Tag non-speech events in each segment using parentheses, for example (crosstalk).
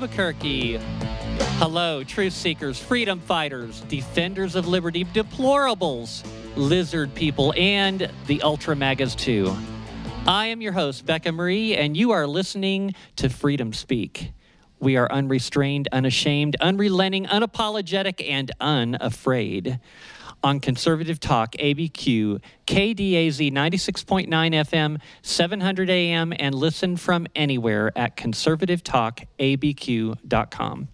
Albuquerque. Hello, truth seekers, freedom fighters, defenders of liberty, deplorables, lizard people, and the ultra magas too. I am your host, Becca Marie, and you are listening to Freedom Speak. We are unrestrained, unashamed, unrelenting, unapologetic, and unafraid. On Conservative Talk, ABQ, KDAZ 96.9 FM, 700 AM, and listen from anywhere at conservativetalkabq.com.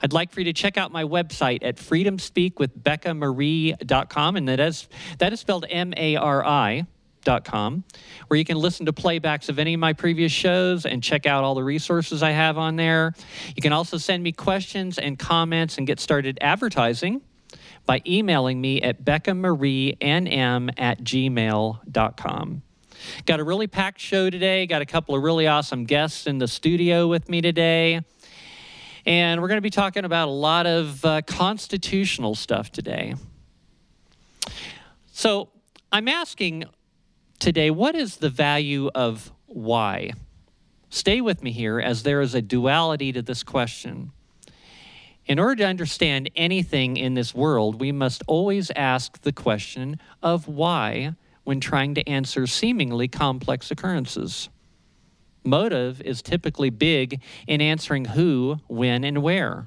I'd like for you to check out my website at freedomspeakwithbeccamarie.com, and that is, that is spelled M A R I Dot com, where you can listen to playbacks of any of my previous shows and check out all the resources I have on there. You can also send me questions and comments and get started advertising by emailing me at beccamarienm at gmail.com. Got a really packed show today. Got a couple of really awesome guests in the studio with me today. And we're going to be talking about a lot of uh, constitutional stuff today. So I'm asking today what is the value of why? Stay with me here as there is a duality to this question. In order to understand anything in this world, we must always ask the question of why when trying to answer seemingly complex occurrences. Motive is typically big in answering who, when, and where.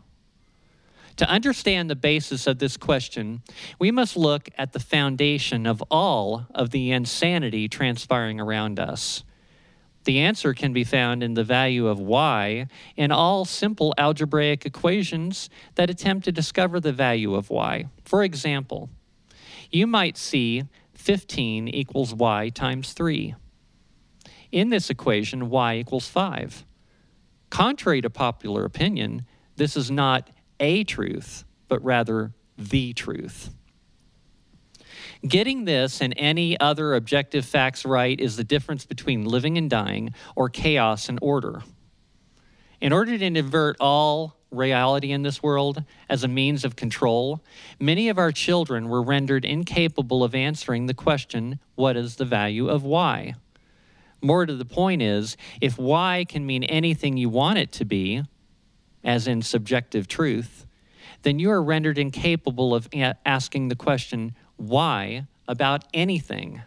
To understand the basis of this question, we must look at the foundation of all of the insanity transpiring around us. The answer can be found in the value of y in all simple algebraic equations that attempt to discover the value of y. For example, you might see 15 equals y times 3. In this equation, y equals 5. Contrary to popular opinion, this is not a truth, but rather the truth. Getting this and any other objective facts right is the difference between living and dying or chaos and order. In order to invert all reality in this world as a means of control, many of our children were rendered incapable of answering the question what is the value of why? More to the point is, if why can mean anything you want it to be, as in subjective truth, then you are rendered incapable of asking the question, why, about anything.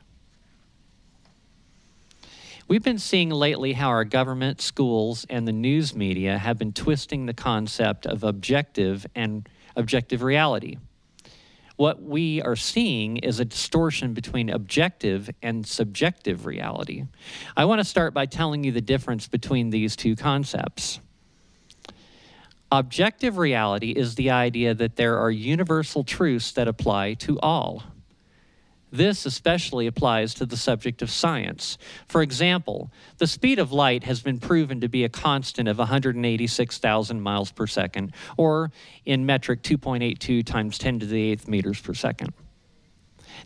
We've been seeing lately how our government, schools, and the news media have been twisting the concept of objective and objective reality. What we are seeing is a distortion between objective and subjective reality. I want to start by telling you the difference between these two concepts. Objective reality is the idea that there are universal truths that apply to all. This especially applies to the subject of science. For example, the speed of light has been proven to be a constant of 186,000 miles per second, or in metric 2.82 times 10 to the 8th meters per second.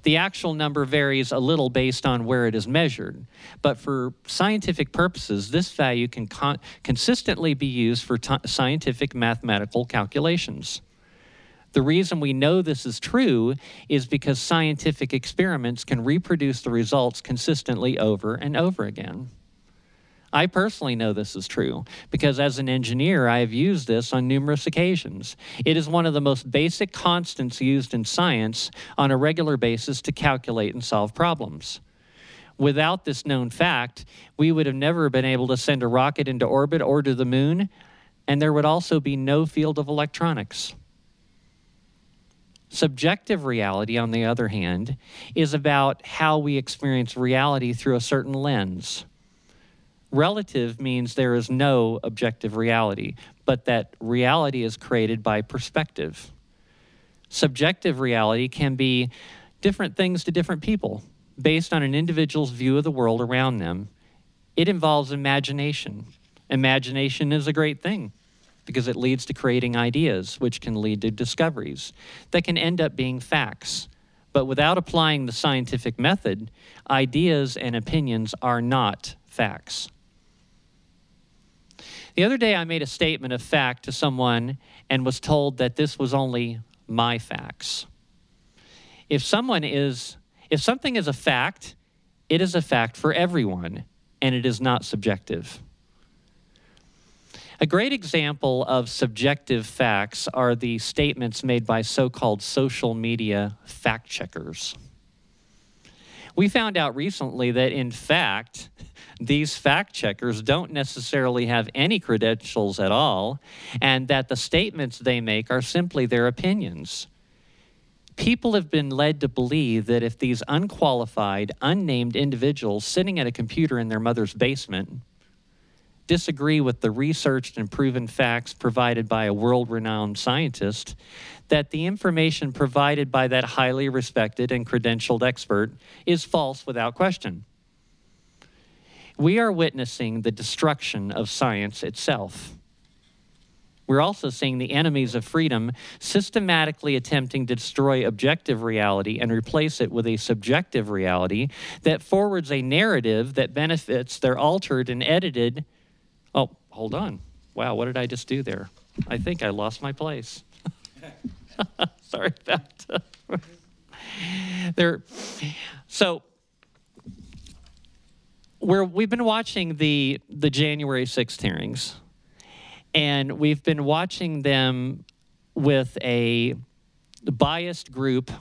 The actual number varies a little based on where it is measured, but for scientific purposes, this value can con- consistently be used for scientific mathematical calculations. The reason we know this is true is because scientific experiments can reproduce the results consistently over and over again. I personally know this is true because as an engineer, I have used this on numerous occasions. It is one of the most basic constants used in science on a regular basis to calculate and solve problems. Without this known fact, we would have never been able to send a rocket into orbit or to the moon, and there would also be no field of electronics. Subjective reality, on the other hand, is about how we experience reality through a certain lens. Relative means there is no objective reality, but that reality is created by perspective. Subjective reality can be different things to different people based on an individual's view of the world around them. It involves imagination. Imagination is a great thing because it leads to creating ideas, which can lead to discoveries that can end up being facts. But without applying the scientific method, ideas and opinions are not facts. The other day, I made a statement of fact to someone and was told that this was only my facts. If someone is, if something is a fact, it is a fact for everyone, and it is not subjective. A great example of subjective facts are the statements made by so called social media fact checkers. We found out recently that, in fact, these fact checkers don't necessarily have any credentials at all, and that the statements they make are simply their opinions. People have been led to believe that if these unqualified, unnamed individuals sitting at a computer in their mother's basement disagree with the researched and proven facts provided by a world renowned scientist, that the information provided by that highly respected and credentialed expert is false without question. We are witnessing the destruction of science itself. We're also seeing the enemies of freedom systematically attempting to destroy objective reality and replace it with a subjective reality that forwards a narrative that benefits their altered and edited hold on. Wow, what did I just do there? I think I lost my place. (laughs) Sorry about that. (laughs) there. So we're, we've been watching the the January 6th hearings, and we've been watching them with a biased group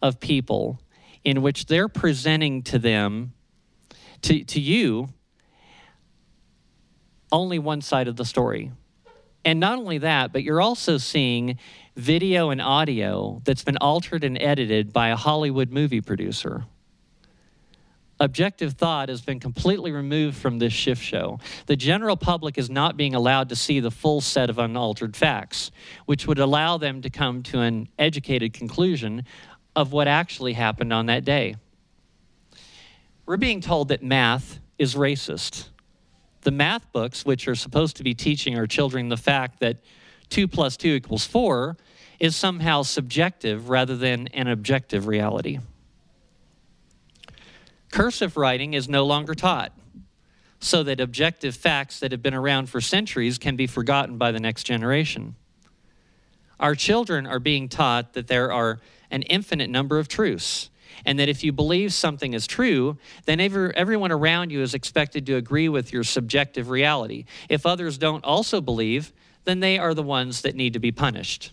of people in which they're presenting to them, to, to you, only one side of the story. And not only that, but you're also seeing video and audio that's been altered and edited by a Hollywood movie producer. Objective thought has been completely removed from this shift show. The general public is not being allowed to see the full set of unaltered facts, which would allow them to come to an educated conclusion of what actually happened on that day. We're being told that math is racist the math books, which are supposed to be teaching our children the fact that 2 plus 2 equals 4, is somehow subjective rather than an objective reality. Cursive writing is no longer taught, so that objective facts that have been around for centuries can be forgotten by the next generation. Our children are being taught that there are an infinite number of truths and that if you believe something is true, then every, everyone around you is expected to agree with your subjective reality. If others don't also believe, then they are the ones that need to be punished.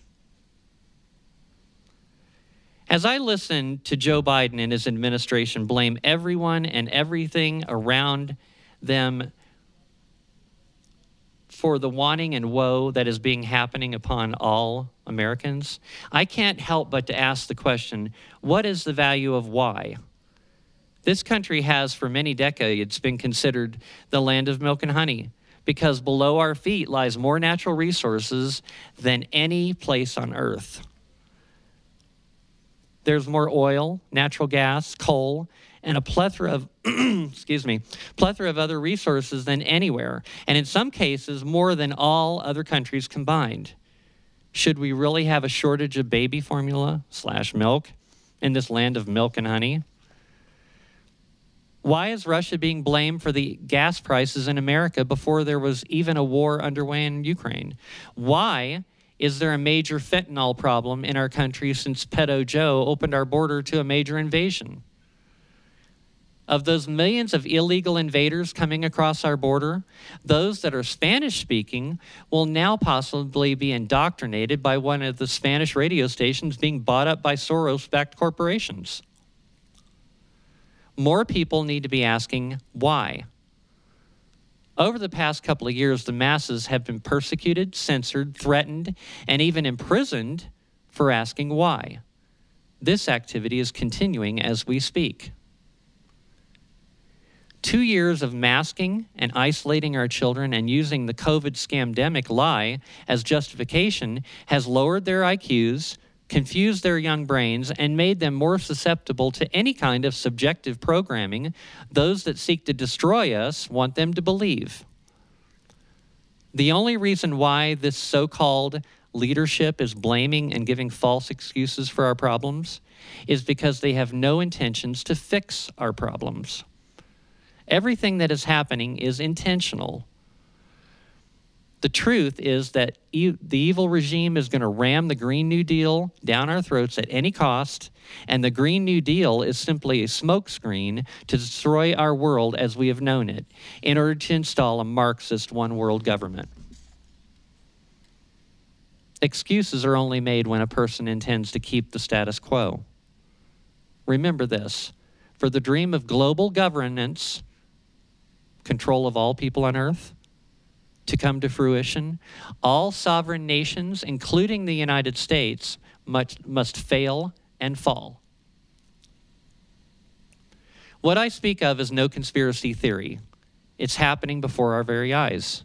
As I listen to Joe Biden and his administration blame everyone and everything around them for the wanting and woe that is being happening upon all Americans, I can't help but to ask the question what is the value of why? This country has, for many decades, been considered the land of milk and honey because below our feet lies more natural resources than any place on earth. There's more oil, natural gas, coal, and a plethora of (clears throat) excuse me plethora of other resources than anywhere and in some cases more than all other countries combined. Should we really have a shortage of baby formula slash milk in this land of milk and honey? Why is russia being blamed for the gas prices in america before there was even a war underway in ukraine? Why is there a major fentanyl problem in our country since pedo joe opened our border to a major invasion of those millions of illegal invaders coming across our border, those that are Spanish speaking will now possibly be indoctrinated by one of the Spanish radio stations being bought up by Soros backed corporations. More people need to be asking why. Over the past couple of years, the masses have been persecuted, censored, threatened, and even imprisoned for asking why. This activity is continuing as we speak. Two years of masking and isolating our children and using the COVID scamdemic lie as justification has lowered their IQs, confused their young brains, and made them more susceptible to any kind of subjective programming those that seek to destroy us want them to believe. The only reason why this so called leadership is blaming and giving false excuses for our problems is because they have no intentions to fix our problems. Everything that is happening is intentional. The truth is that e- the evil regime is going to ram the Green New Deal down our throats at any cost, and the Green New Deal is simply a smokescreen to destroy our world as we have known it in order to install a Marxist one world government. Excuses are only made when a person intends to keep the status quo. Remember this for the dream of global governance, control of all people on earth, to come to fruition, all sovereign nations, including the United States, must, must fail and fall. What I speak of is no conspiracy theory. It's happening before our very eyes.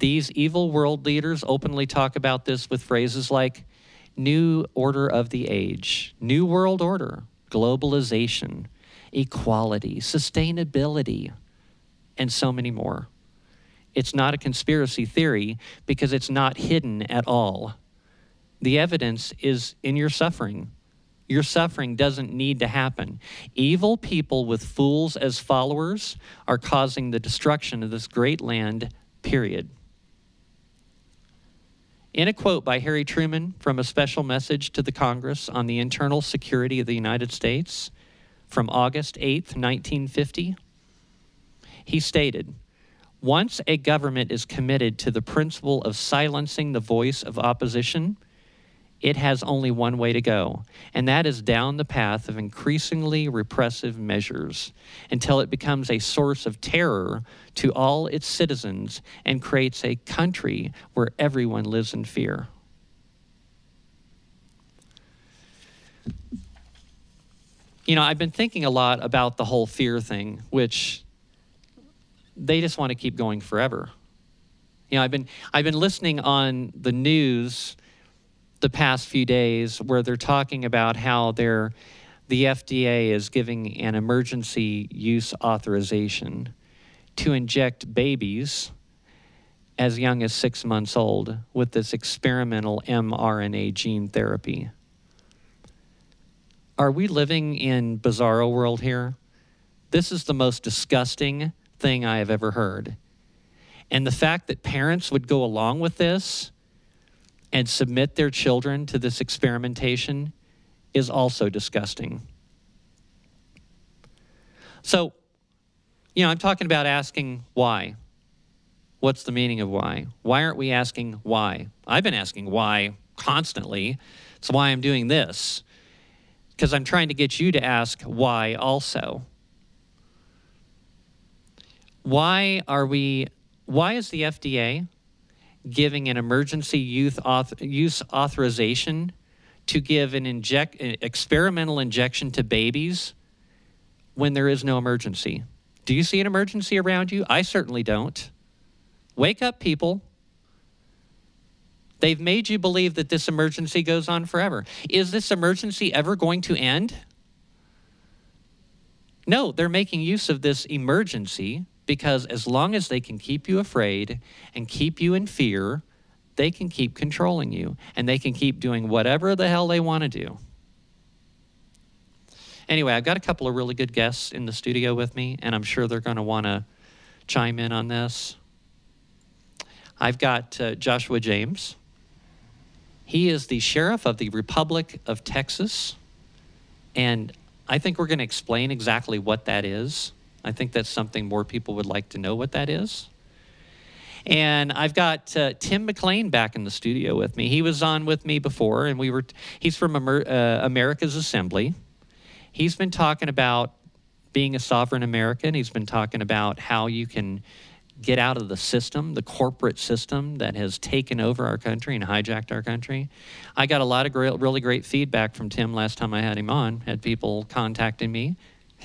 These evil world leaders openly talk about this with phrases like new order of the age, new world order, globalization, equality, sustainability, and so many more. It's not a conspiracy theory because it's not hidden at all. The evidence is in your suffering. Your suffering doesn't need to happen. Evil people with fools as followers are causing the destruction of this great land, period. In a quote by Harry Truman from a special message to the Congress on the internal security of the United States from August 8, 1950, he stated, Once a government is committed to the principle of silencing the voice of opposition, it has only one way to go, and that is down the path of increasingly repressive measures until it becomes a source of terror to all its citizens and creates a country where everyone lives in fear. You know, I've been thinking a lot about the whole fear thing, which they just want to keep going forever. You know, I've been I've been listening on the news the past few days where they're talking about how they're, the FDA is giving an emergency use authorization to inject babies as young as six months old with this experimental mRNA gene therapy. Are we living in bizarro world here? This is the most disgusting thing I have ever heard. And the fact that parents would go along with this and submit their children to this experimentation is also disgusting. So, you know, I'm talking about asking why. What's the meaning of why? Why aren't we asking why? I've been asking why constantly. It's why I'm doing this. Because I'm trying to get you to ask why also. Why are we, why is the FDA giving an emergency youth auth- use authorization to give an inject experimental injection to babies when there is no emergency. Do you see an emergency around you? I certainly don't. Wake up, people. They've made you believe that this emergency goes on forever. Is this emergency ever going to end? No, they're making use of this emergency because as long as they can keep you afraid and keep you in fear, they can keep controlling you and they can keep doing whatever the hell they want to do. Anyway, I've got a couple of really good guests in the studio with me, and I'm sure they're going to want to chime in on this. I've got uh, Joshua James. He is the sheriff of the Republic of Texas, and I think we're going to explain exactly what that is. I think that's something more people would like to know what that is. And I've got uh, Tim McClain back in the studio with me. He was on with me before, and we were. He's from Amer- uh, America's Assembly. He's been talking about being a sovereign American. He's been talking about how you can get out of the system, the corporate system that has taken over our country and hijacked our country. I got a lot of great, really great feedback from Tim last time I had him on. Had people contacting me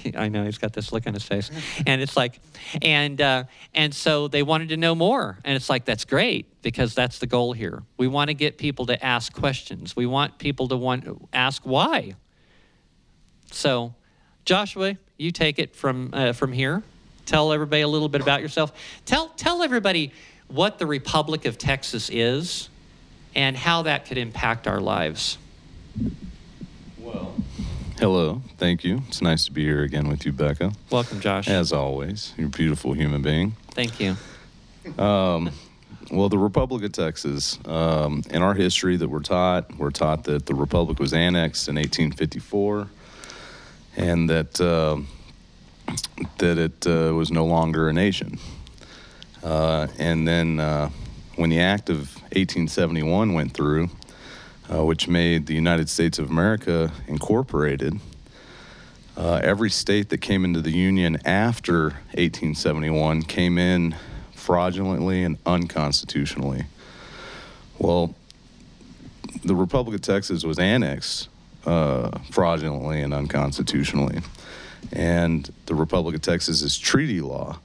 (laughs) I know he's got this look on his face, and it's like, and uh, and so they wanted to know more, and it's like that's great because that's the goal here. We want to get people to ask questions. We want people to want ask why. So, Joshua, you take it from uh, from here. Tell everybody a little bit about yourself. Tell tell everybody what the Republic of Texas is, and how that could impact our lives. Hello, thank you. It's nice to be here again with you, Becca. Welcome, Josh. As always, you're a beautiful human being. Thank you. Um, well, the Republic of Texas, um, in our history that we're taught, we're taught that the Republic was annexed in 1854 and that, uh, that it uh, was no longer a nation. Uh, and then uh, when the Act of 1871 went through, uh, which made the United States of America incorporated, uh, every state that came into the Union after 1871 came in fraudulently and unconstitutionally. Well, the Republic of Texas was annexed uh, fraudulently and unconstitutionally. And the Republic of Texas is treaty law.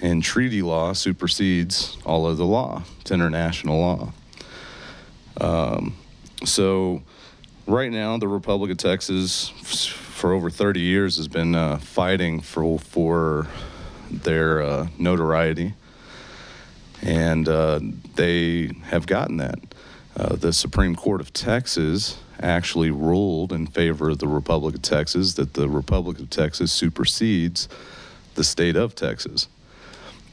And treaty law supersedes all of the law, it's international law. Um, so, right now, the Republic of Texas, for over 30 years, has been uh, fighting for, for their uh, notoriety. And uh, they have gotten that. Uh, the Supreme Court of Texas actually ruled in favor of the Republic of Texas that the Republic of Texas supersedes the state of Texas.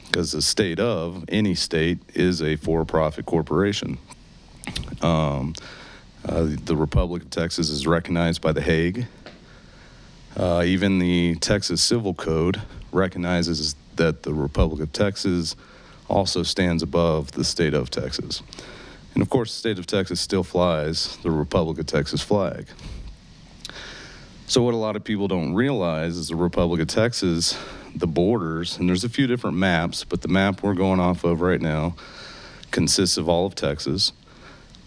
Because the state of any state is a for profit corporation. Um, the Republic of Texas is recognized by The Hague. Uh, even the Texas Civil Code recognizes that the Republic of Texas also stands above the state of Texas. And of course, the state of Texas still flies the Republic of Texas flag. So, what a lot of people don't realize is the Republic of Texas, the borders, and there's a few different maps, but the map we're going off of right now consists of all of Texas,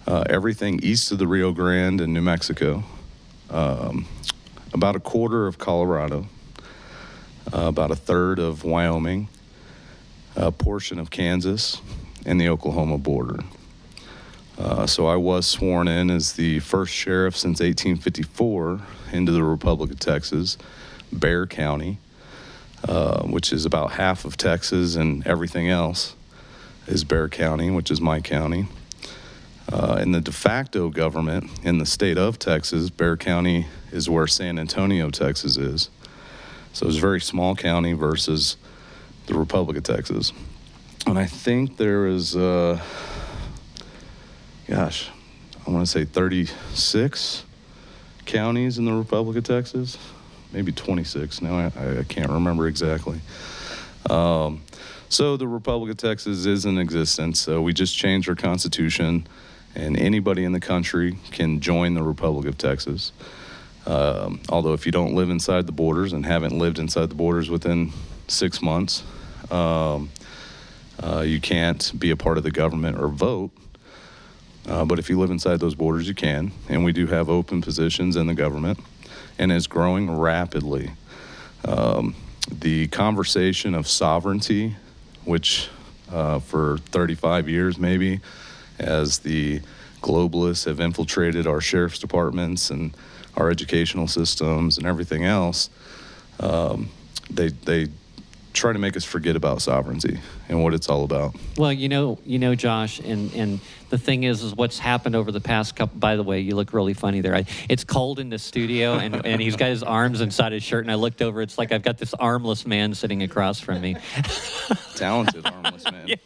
uh, everything east of the Rio Grande in New Mexico, um, about a quarter of Colorado, uh, about a third of Wyoming, a portion of Kansas, and the Oklahoma border. Uh, so I was sworn in as the first sheriff since 1854 into the Republic of Texas, Bexar County, uh, which is about half of Texas, and everything else is Bexar County, which is my county. Uh, in the de facto government in the state of Texas, Bexar County is where San Antonio, Texas is. So it's a very small county versus the Republic of Texas. And I think there is. Uh, gosh, I want to say 36 counties in the Republic of Texas, maybe 26. Now I, I can't remember exactly. Um, so the Republic of Texas is in existence. So we just changed our constitution, and anybody in the country can join the Republic of Texas. Um, although if you don't live inside the borders and haven't lived inside the borders within six months, um, uh, you can't be a part of the government or vote. Uh, but if you live inside those borders, you can. And we do have open positions in the government, and it's growing rapidly. Um, the conversation of sovereignty, which uh, for 35 years maybe, as the globalists have infiltrated our sheriff's departments and our educational systems and everything else, um, they they try to make us forget about sovereignty and what it's all about. Well, you know, you know, Josh, and and the thing is, is what's happened over the past couple. By the way, you look really funny there. I, it's cold in the studio, and (laughs) and he's got his arms inside his shirt, and I looked over. It's like I've got this armless man sitting across from me. Talented armless man. (laughs)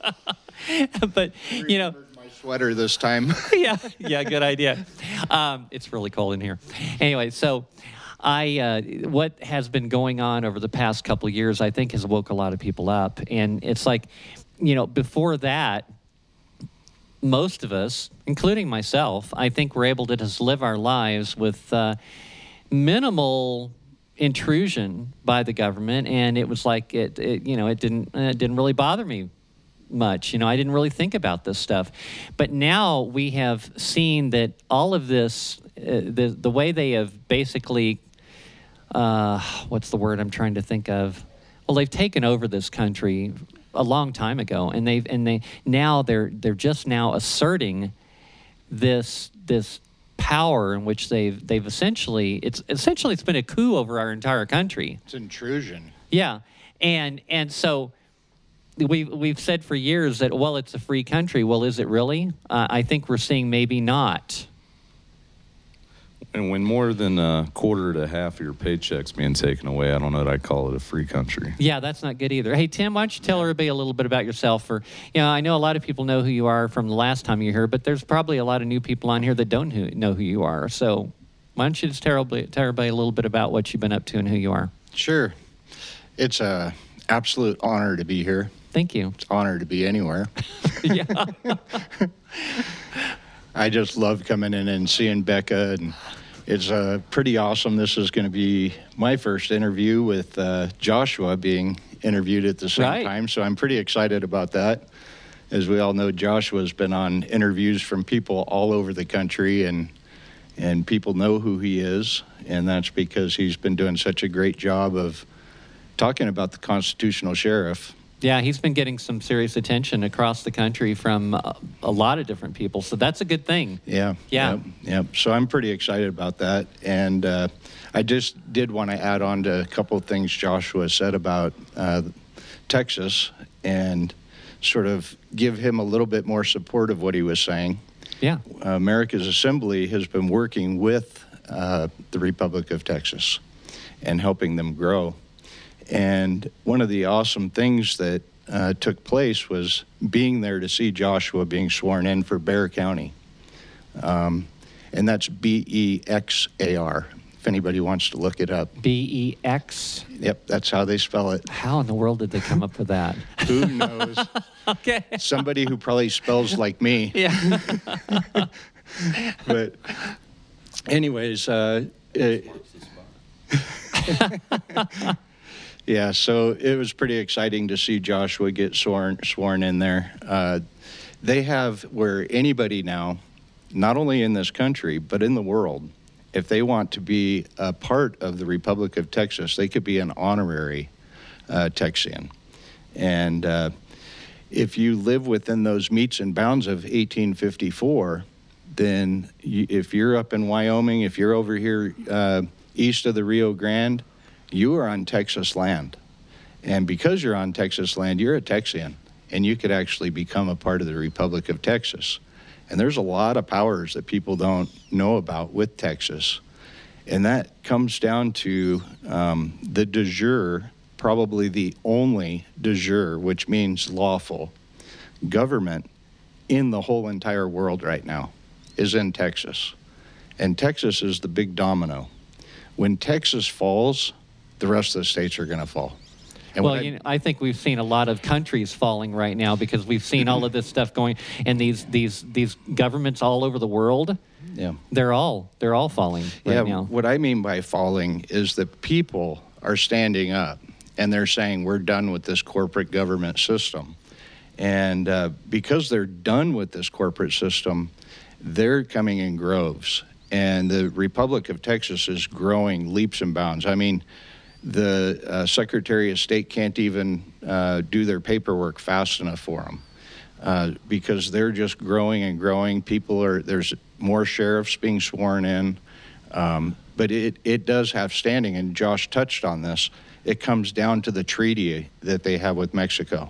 Yeah. but you know sweater this time. (laughs) (laughs) yeah, yeah, good idea. Um, it's really cold in here. Anyway, so I uh, what has been going on over the past couple years, I think, has woke a lot of people up, and it's like, you know, before that. Most of us, including myself, I think we're able to just live our lives with uh, minimal intrusion by the government, and it was like it, it you know, it didn't, it didn't really bother me much. You know, I didn't really think about this stuff. But now we have seen that all of this, uh, the, the way they have basically, uh, what's the word I'm trying to think of? Well, they've taken over this country a long time ago, and they've and they now they're they're just now asserting this this power in which they've they've essentially it's essentially it's been a coup over our entire country. It's intrusion. Yeah, and and so we've we've said for years that well, it's a free country. Well, is it really? Uh, I think we're seeing maybe not. And when more than a quarter to half of your paycheck's being taken away, I don't know that I call it a free country. Yeah, that's not good either. Hey, Tim, why don't you tell everybody a little bit about yourself? For you know, I know a lot of people know who you are from the last time you were here, but there's probably a lot of new people on here that don't who, know who you are. So why don't you just tell everybody, tell everybody a little bit about what you've been up to and who you are? Sure. It's a absolute honor to be here. Thank you. It's an honor to be anywhere. (laughs) (laughs) yeah. I just love coming in and seeing Becca, and it's uh, pretty awesome. This is going to be my first interview with uh, Joshua being interviewed at the same Right. time, so I'm pretty excited about that. As we all know, Joshua's been on interviews from people all over the country, and and people know who he is, and that's because he's been doing such a great job of talking about the constitutional sheriff. Yeah, he's been getting some serious attention across the country from uh, a lot of different people. So that's a good thing. Yeah. Yeah. Yep, yep. So I'm pretty excited about that. And uh, I just did want to add on to a couple of things Joshua said about uh, Texas and sort of give him a little bit more support of what he was saying. Yeah. Uh, America's Assembly has been working with uh, the Republic of Texas and helping them grow. And one of the awesome things that uh, took place was being there to see Joshua being sworn in for Bexar County. Um, and that's B E X A R, if anybody wants to look it up. B E X. Yep, that's how they spell it. How in the world did they come up with that? (laughs) Who knows? (laughs) okay. Somebody who probably spells like me. (laughs) Yeah. but anyways uh, it- yeah so it was pretty exciting to see joshua get sworn sworn in there. Uh, they have where anybody now not only in this country but in the world if they want to be a part of the republic of texas they could be an honorary uh, and uh, if you live within those meets and bounds of 1854, then you, if you're up in Wyoming, if you're over here uh, east of the Rio Grande, you are on Texas land. And because you're on Texas land, you're a Texian, and you could actually become a part of the Republic of Texas. And there's a lot of powers that people don't know about with Texas. And that comes down to um, the de jure, probably the only de jure, which means lawful, government in the whole entire world right now is in Texas. And Texas is the big domino. When Texas falls, the rest of the states are going to fall. And well, I- you know, I think we've seen a lot of countries falling right now because we've seen all of this stuff going, and these these these governments all over the world, yeah. they're all they're all falling right yeah, now. what I mean by falling is that people are standing up and they're saying we're done with this corporate government system. And uh, because they're done with this corporate system, they're coming in groves. And the Republic of Texas is growing leaps and bounds. I mean, the uh, Secretary of State can't even uh, do their paperwork fast enough for them uh, because they're just growing and growing. People are there's more sheriffs being sworn in, um, but it it does have standing. And Josh touched on this. It comes down to the treaty that they have with Mexico,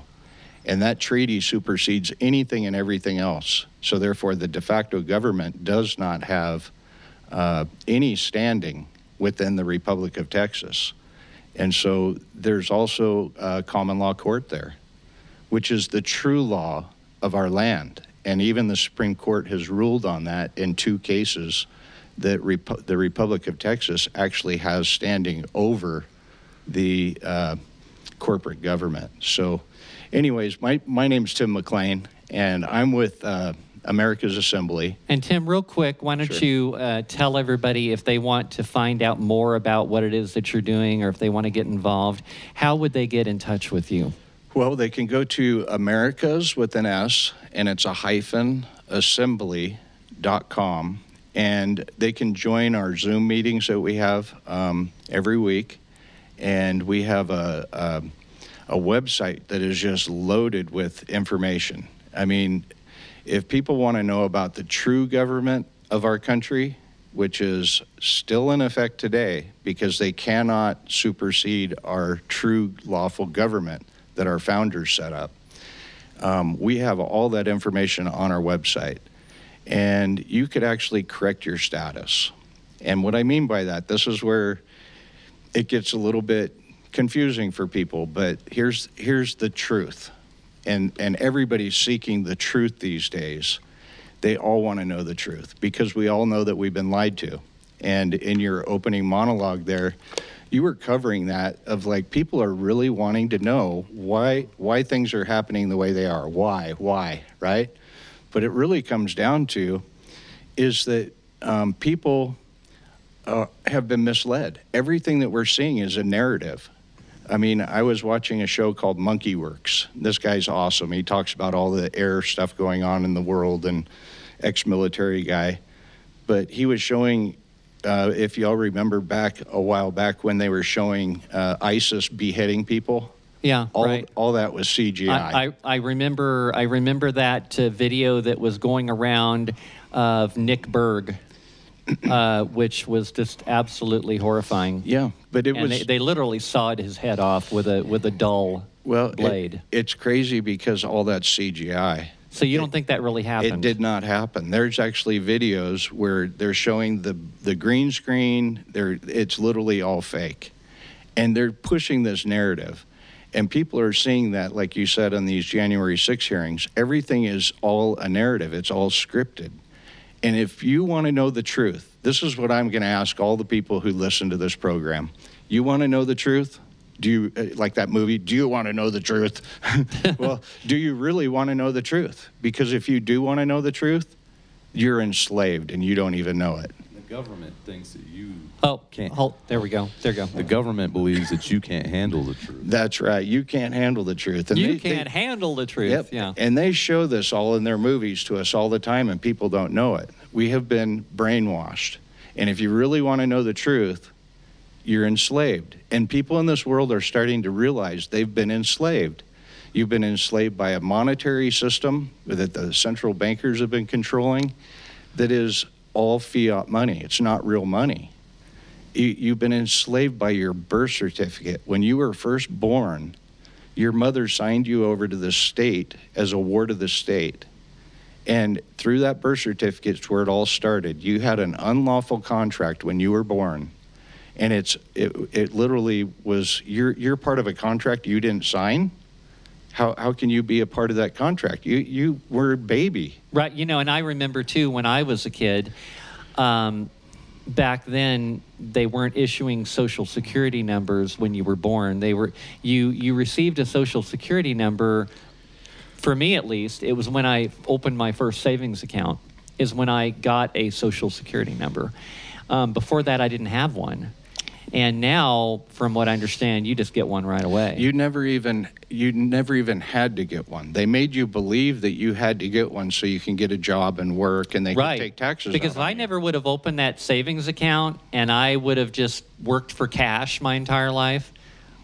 and that treaty supersedes anything and everything else. So therefore, the de facto government does not have uh, any standing within the Republic of Texas. And so there's also a common law court there, which is the true law of our land. And even the Supreme Court has ruled on that in two cases that the Republic of Texas actually has standing over the uh, corporate government. So, anyways, my, my name's Tim McClain, and I'm with uh, America's Assembly. And Tim, real quick, why don't Sure. you uh, tell everybody if they want to find out more about what it is that you're doing, or if they want to get involved, how would they get in touch with you? Well, they can go to Americas with an S, and it's a hyphen assembly.com, and they can join our Zoom meetings that we have um, every week. And we have a, a, a website that is just loaded with information. I mean, if people want to know about the true government of our country, which is still in effect today because they cannot supersede our true lawful government that our founders set up. Um, we have all that information on our website, and you could actually correct your status. And what I mean by that, this is where it gets a little bit confusing for people, but here's here's the truth. And and everybody's seeking the truth these days. They all want to know the truth because we all know that we've been lied to. And in your opening monologue there, you were covering that of like people are really wanting to know why why things are happening the way they are. Why? Why? Right? But it really comes down to is that um, people uh, have been misled. Everything that we're seeing is a narrative. I mean, I was watching a show called Monkey Werx. This guy's awesome. He talks about all the air stuff going on in the world and ex-military guy. But he was showing, uh, if y'all remember back a while back when they were showing uh, ISIS beheading people. Yeah, all, right. all that was CGI. I, I, I remember I remember that uh, video that was going around of Nick Berg, uh, which was just absolutely horrifying. yeah, but it and was they, they literally sawed his head off with a with a dull well, it- blade. it's crazy because all that CGI. so you don't think that really happened? It did not happen. There's actually videos where they're showing the the green screen. They're it's literally all fake, and they're pushing this narrative, and people are seeing that, like you said on these January 6 hearings. Everything is all a narrative. It's all scripted, and if you want to know the truth, this is what I'm going to ask all the people who listen to this program. You want to know the truth? Do you uh, like that movie? Do you want to know the truth? (laughs) well, do you really want to know the truth? Because if you do want to know the truth, you're enslaved and you don't even know it. The government thinks that you Oh, can't. hold, there we go. There we go. The government believes that you can't handle the truth. That's right. You can't handle the truth. And you they- can't they- handle the truth. Yep. Yeah. And they show this all in their movies to us all the time, and people don't know it. We have been brainwashed. And if you really want to know the truth, you're enslaved. And people in this world are starting to realize they've been enslaved. You've been enslaved by a monetary system that the central bankers have been controlling that is all fiat money. It's not real money. You, you've been enslaved by your birth certificate. When you were first born, your mother signed you over to the state as a ward of the state. And through that birth certificate is where it all started. You had an unlawful contract when you were born. And it's it, it literally was you're you're part of a contract you didn't sign. How how can you be a part of that contract? You you were a baby. Right. You know, and I remember too when I was a kid, um, back then they weren't issuing social security numbers when you were born. They were you you received a social security number. For me, at least, it was when I opened my first savings account. Is when I got a social security number. Um, before that, I didn't have one. And now, from what I understand, you just get one right away. You never even you never even had to get one. They made you believe that you had to get one so you can get a job and work and they right. can take taxes. Because out if on I you. never would have opened that savings account and I would have just worked for cash my entire life,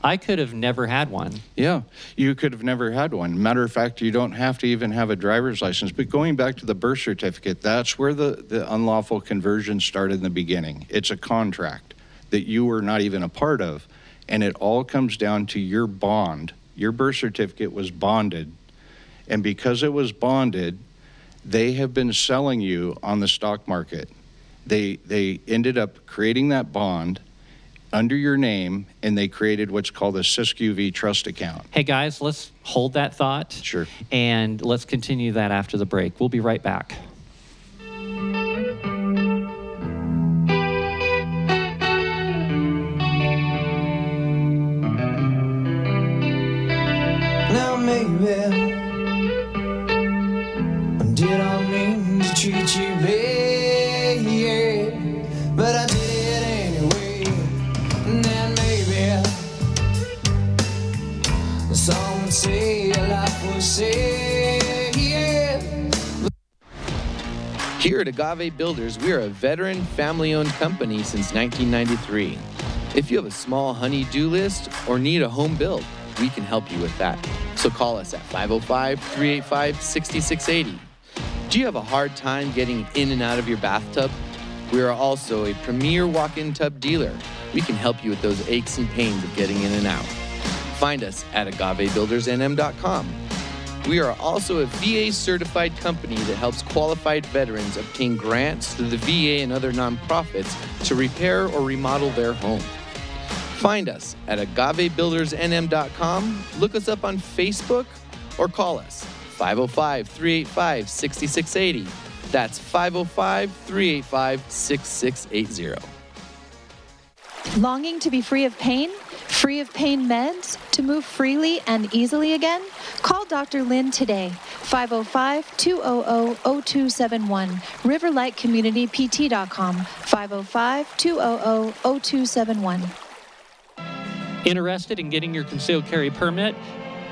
I could have never had one. Yeah, you could have never had one. Matter of fact, you don't have to even have a driver's license. But going back to the birth certificate, that's where the, the unlawful conversion started in the beginning. It's a contract that you were not even a part of. And it all comes down to your bond. Your birth certificate was bonded. And because it was bonded, they have been selling you on the stock market. They, they ended up creating that bond under your name and they created what's called a SISQV trust account. Hey guys, let's hold that thought. Sure. And let's continue that after the break. We'll be right back. Maybe did I mean to treat you bad? But I did it anyway. And then maybe some would say life was sad. Here at Agave Builders, we are a veteran, family owned company since 1993. If you have a small honey-do list or need a home build, we can help you with that. So call us at 505 385 6680. Do you have a hard time getting in and out of your bathtub? We are also a premier walk in tub dealer. We can help you with those aches and pains of getting in and out. Find us at agavebuildersnm.com. We are also a VA certified company that helps qualified veterans obtain grants through the VA and other nonprofits to repair or remodel their home. Find us at agavebuildersnm.com, look us up on Facebook, or call us 505 385 6680. That's 505 385 6680. Longing to be free of pain? Free of pain meds? To move freely and easily again? Call Dr. Lynn today. 505 200 0271. RiverlightCommunityPT.com. 505 200 0271. Interested in getting your concealed carry permit?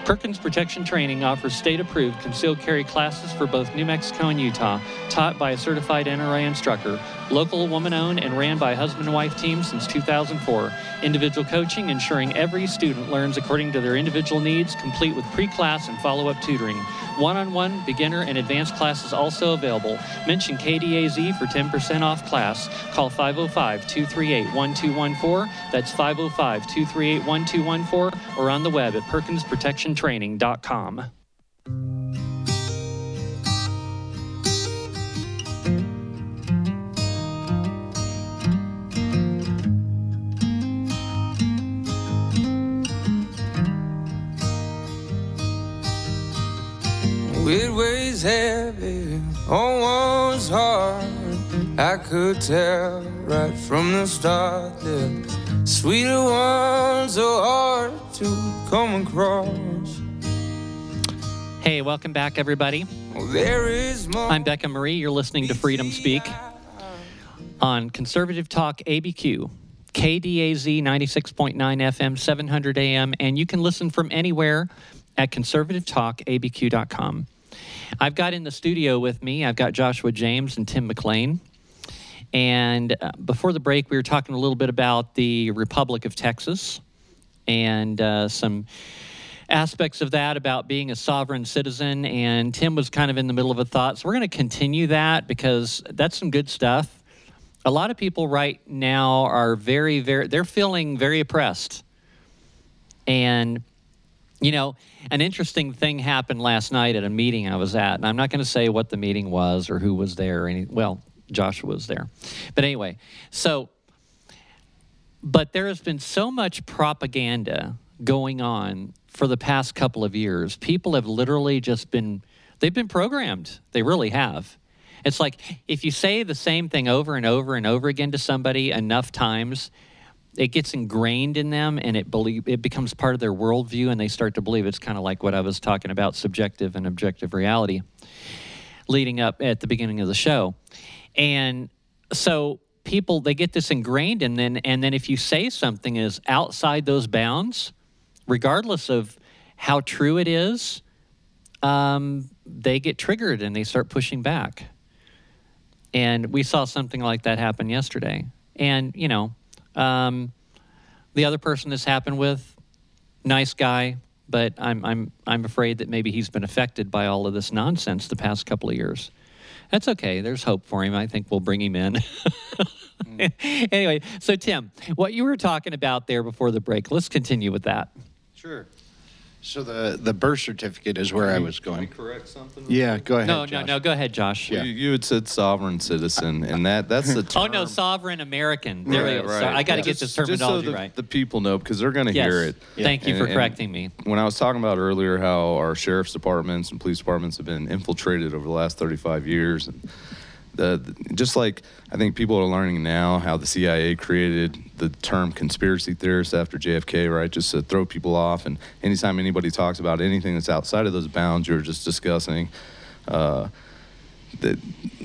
Perkins Protection Training offers state approved concealed carry classes for both New Mexico and Utah, taught by a certified NRA instructor. Local, woman owned, and ran by husband and wife team since 2004. Individual coaching, ensuring every student learns according to their individual needs, complete with pre class and follow up tutoring. One on one, beginner, and advanced classes also available. Mention KDAZ for 10% off class. Call 505 238 1214. That's 505 238 1214 or on the web at perkinsprotectiontraining.com. It weighs heavy on one's heart. I could tell right from the start that sweeter ones are hard to come across. Hey, welcome back, everybody. There is more. I'm Becca Marie. You're listening to Freedom Speak on Conservative Talk ABQ, KDAZ 96.9 FM, 700 AM, and you can listen from anywhere at conservativetalkabq.com. I've got in the studio with me, I've got Joshua James and Tim McClain. And uh, before the break, we were talking a little bit about the Republic of Texas and uh, some aspects of that about being a sovereign citizen. And Tim was kind of in the middle of a thought. So we're going to continue that because that's some good stuff. A lot of people right now are very, very, they're feeling very oppressed. And, you know, an interesting thing happened last night at a meeting I was at. And I'm not going to say what the meeting was or who was there. Or any, well, Joshua was there. But anyway, so, but there has been so much propaganda going on for the past couple of years. People have literally just been, they've been programmed. They really have. It's like if you say the same thing over and over and over again to somebody enough times, it gets ingrained in them and it believe it becomes part of their worldview and they start to believe it's kind of like what I was talking about subjective and objective reality leading up at the beginning of the show. And so people they get this ingrained in then and then if you say something is outside those bounds, regardless of how true it is, um, they get triggered and they start pushing back. And we saw something like that happen yesterday. And, you know, um, the other person this happened with, nice guy, but I'm, I'm, I'm afraid that maybe he's been affected by all of this nonsense the past couple of years. That's okay. There's hope for him. I think we'll bring him in. (laughs) anyway, so Tim, what you were talking about there before the break, let's continue with that. Sure. So the, the birth certificate is where I was going. correct something? Yeah, go ahead. No, no, Josh. no. Go ahead, Josh. You, you had said sovereign citizen, and that that's the term. (laughs) Oh no, sovereign American. There Right, we go. right. Sorry, I got to Yeah. get this Just- just so terminology the, right. The people know because they're going to yes. hear it. Thank you And- for and correcting me. When I was talking about earlier how our sheriff's departments and police departments have been infiltrated over the last 35 years, and just like I think people are learning now how the CIA created the term conspiracy theorist after JFK, right? Just to throw people off. And anytime anybody talks about anything that's outside of those bounds, you're just discussing. Uh, that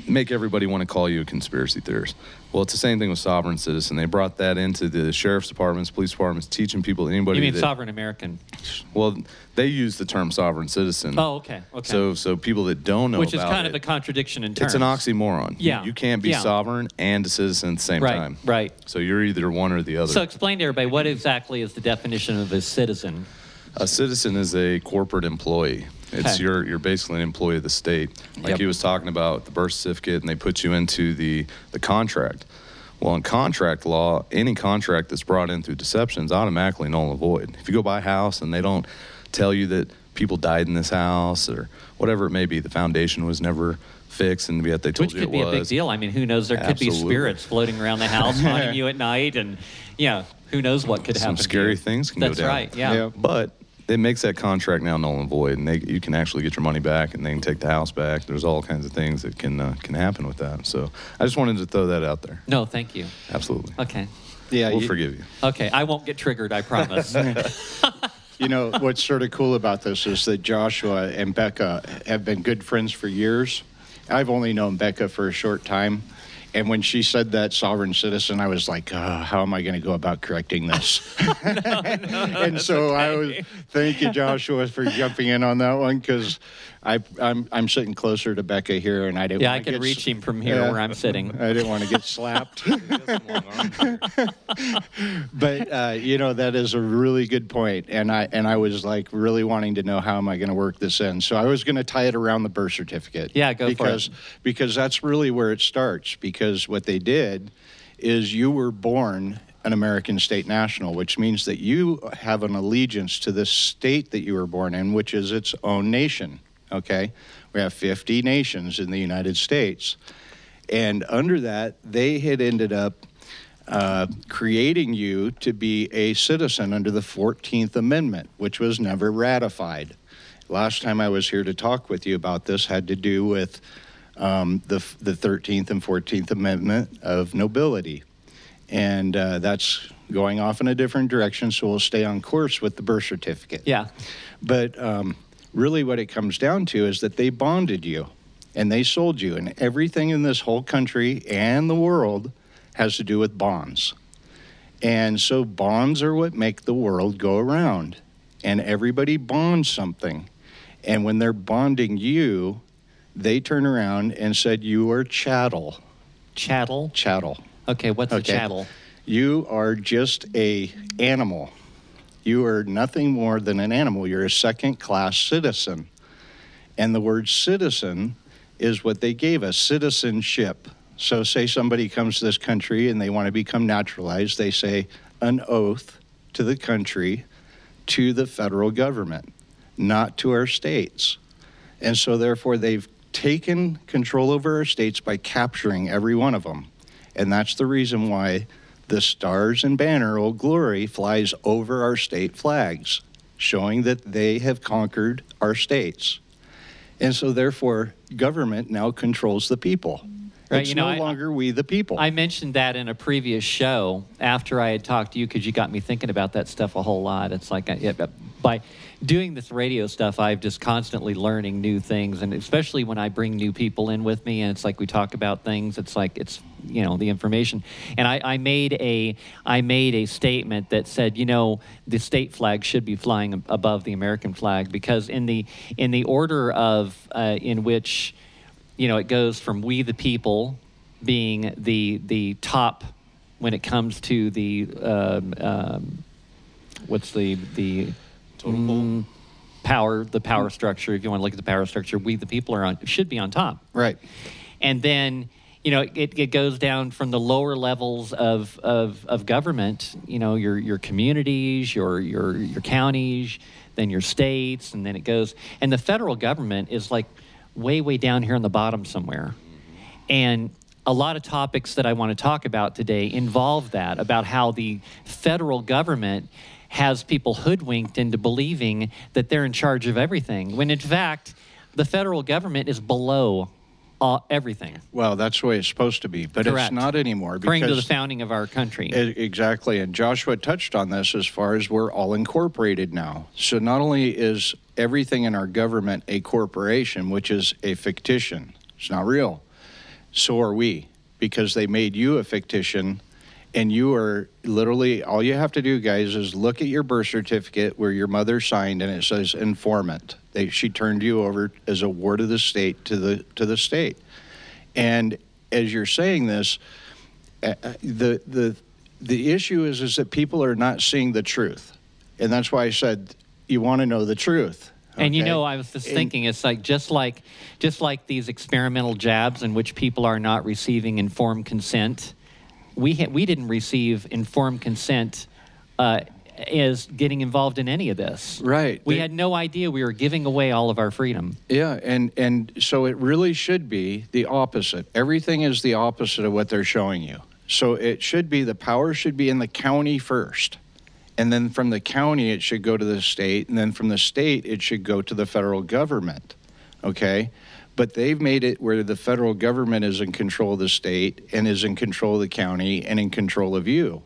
make everybody want to call you a conspiracy theorist. Well, it's the same thing with sovereign citizen. They brought that into the sheriff's departments, police departments, teaching people anybody. You mean that, sovereign American? Well, they use the term sovereign citizen. Oh, okay. Okay. So, so people that don't know Which is kind it, of a contradiction in terms. it's an oxymoron. You- Yeah. you, can't be Yeah. sovereign and a citizen at the same Right, time. right. So you're either one or the other. So explain to everybody what exactly is the definition of a citizen? A citizen is a corporate employee. It's Okay. you're you're basically an employee of the state. Like Yep. he was talking about the birth certificate, and they put you into the the contract. Well, in contract law, any contract that's brought in through deception is automatically null and void. If you go buy a house and they don't tell you that people died in this house or whatever it may be, the foundation was never fixed, and yet they told Which you could be a big deal. I mean, who knows? There could be spirits floating around the house haunting (laughs) you at night, and yeah, who knows what could Some happen. to scary you. things can That's go down. That's right. Yeah. Yeah. But it makes that contract now null and void, and they, you can actually get your money back, and they can take the house back. There's all kinds of things that can uh, can happen with that. So I just wanted to throw that out there. No, thank you. Absolutely. Okay. Yeah, we'll you- forgive you. Okay, I won't get triggered, I promise. (laughs) You know, what's sort of cool about this is that Joshua and Becca have been good friends for years. I've only known Becca for a short time. And when she said that sovereign citizen, I was like, uh, how am I going to go about correcting this? (laughs) (laughs) and so I was, thank you, Joshua, for jumping in on that one because I'm, I'm sitting closer to Becca here and I didn't yeah, I wanna could get reach s- him from here Yeah. where I'm sitting. (laughs) I didn't (laughs) want to get slapped. (laughs) but uh, you know that is a really good point, and I and I was like really wanting to know how am I going to work this in. So I was going to tie it around the birth certificate. Yeah, go for it. because because that's really where it starts. Because what they did is you were born an American state national, which means that you have an allegiance to the state that you were born in, which is its own nation. Okay, we have 50 nations in the United States. And under that, they had ended up uh, creating you to be a citizen under the 14th Amendment, which was never ratified. Last time I was here to talk with you about this had to do with um, the, the 13th and 14th Amendment of nobility. And uh, that's going off in a different direction, so we'll stay on course with the birth certificate. Yeah. But um, really, what it comes down to is that they bonded you and they sold you, and everything in this whole country and the world has to do with bonds. And so, bonds are what make the world go around, and everybody bonds something. And when they're bonding you, they turn around and said, You are chattel. Chattel. Chattel. Okay, what's a Okay. chattel? You are just a animal. You are nothing more than an animal. You're a second class citizen. And the word citizen is what they gave us citizenship. So, say somebody comes to this country and they want to become naturalized, they say an oath to the country, to the federal government, not to our states. And so, therefore, they've taken control over our states by capturing every one of them. And that's the reason why the Stars and Banner, Old Glory, flies over our state flags, showing that they have conquered our states. And so, therefore, government now controls the people. Right, it's you know, no I- longer we the people. I mentioned that in a previous show after I had talked to you because you got me thinking about that stuff a whole lot. It's like I, yeah, but by doing this radio stuff, I'm just constantly learning new things, and especially when I bring new people in with me, and it's like we talk about things. It's like it's you know the information, and I, I made a I made a statement that said you know the state flag should be flying above the American flag because in the in the order of uh, in which you know, it goes from we the people being the the top when it comes to the um, um, what's the the mm, power the power structure. If you want to look at the power structure, we the people are on should be on top, right. and then you know it, it goes down from the lower levels of, of, of government. You know your your communities, your your your counties, then your states, and then it goes. And the federal government is like way way down here on the bottom somewhere, and a lot of topics that I want to talk about today involve that about how the federal government has people hoodwinked into believing that they're in charge of everything, when in fact, the federal government is below uh, everything, Well, that's the way it's supposed to be, but Correct. it's not anymore. according to the founding of our country. E- Exactly. And Joshua touched on this as far as we're all incorporated now. So not only is everything in our government a corporation, which is a fictition, it's not real, so are we, because they made you a fictition. And you are literally, all you have to do, guys, is look at your birth certificate where your mother signed and it says informant. They, she turned you over as a ward of the state to the, to the state. And as you're saying this, uh, uh, the the the issue is is that people are not seeing the truth, and that's why I said you want to know the truth. And you know, I was just thinking, it's like just like just like these experimental jabs in which people are not receiving informed consent. We ha- we didn't receive informed consent uh, as getting involved in any of this. Right. We They- had no idea we were giving away all of our freedom. Yeah, and and so it really should be the opposite. Everything is the opposite of what they're showing you. So it should be the power should be in the county first. And then from the county it should go to the state and then from the state it should go to the federal government. Okay? But they've made it where the federal government is in control of the state and is in control of the county and in control of you.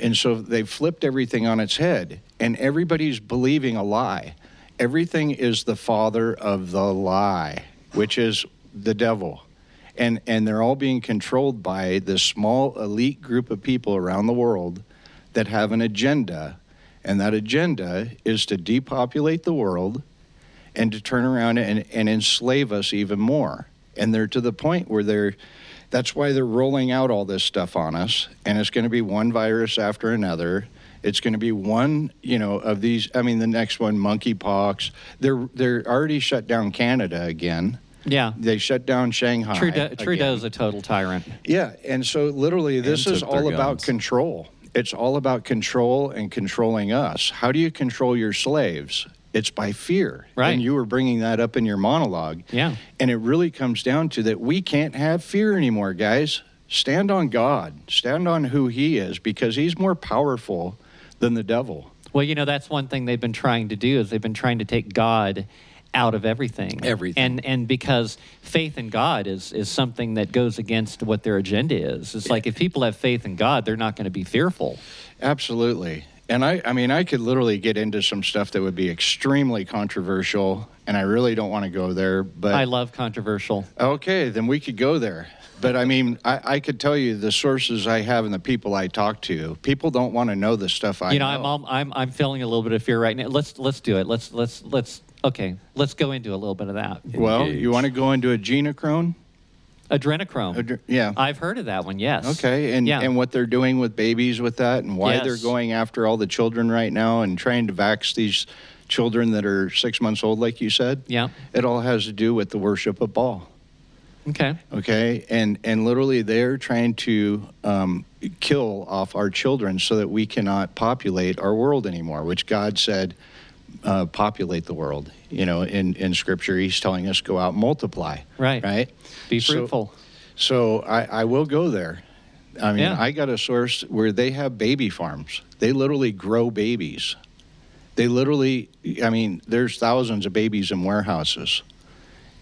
And so they've flipped everything on its head, and everybody's believing a lie. Everything is the father of the lie, which is the devil. And, and they're all being controlled by this small elite group of people around the world that have an agenda. And that agenda is to depopulate the world and to turn around and, and enslave us even more. And they're to the point where they're, that's why they're rolling out all this stuff on us. And it's going to be one virus after another. It's going to be one, you know, of these. I mean, the next one, monkeypox. They're they're already shut down Canada again. Yeah. They shut down Shanghai. Trudeau. Trudeau's a total tyrant. Yeah, and so literally, this And is all about guns. control. It's all about control and controlling us. How do you control your slaves? It's by fear. Right. And you were bringing that up in your monologue. Yeah. And it really comes down to that we can't have fear anymore, guys. Stand on God. Stand on who He is because He's more powerful than the devil. Well, you know, that's one thing they've been trying to do is they've been trying to take God out of everything. Everything. And and because faith in God is is something that goes against what their agenda is. It's like if people have faith in God, they're not going to be fearful. Absolutely. And I, I mean, I could literally get into some stuff that would be extremely controversial, and I really don't want to go there. But I love controversial. Okay, then we could go there. But I mean, I, I could tell you the sources I have and the people I talk to. People don't want to know the stuff I you know, I'm, all, I'm I'm feeling a little bit of fear right now. Let's let's do it. Let's let's let's okay. Let's go into a little bit of that. well, Engage. you want to go into adrenochrome? Adrenochrome. Adre- yeah. I've heard of that one. Yes. Okay, and yeah. and what they're doing with babies with that, and why they're going after all the children right now and trying to vax these children that are six months old, like you said. Yeah. It all has to do with the worship of Baal. okay. okay and and literally they're trying to um, kill off our children so that we cannot populate our world anymore which god said uh, populate the world you know in in scripture he's telling us go out multiply Right. right Be So- fruitful. so I, I will go there i mean Yeah. i got a source where they have baby farms they literally grow babies they literally i mean there's thousands of babies in warehouses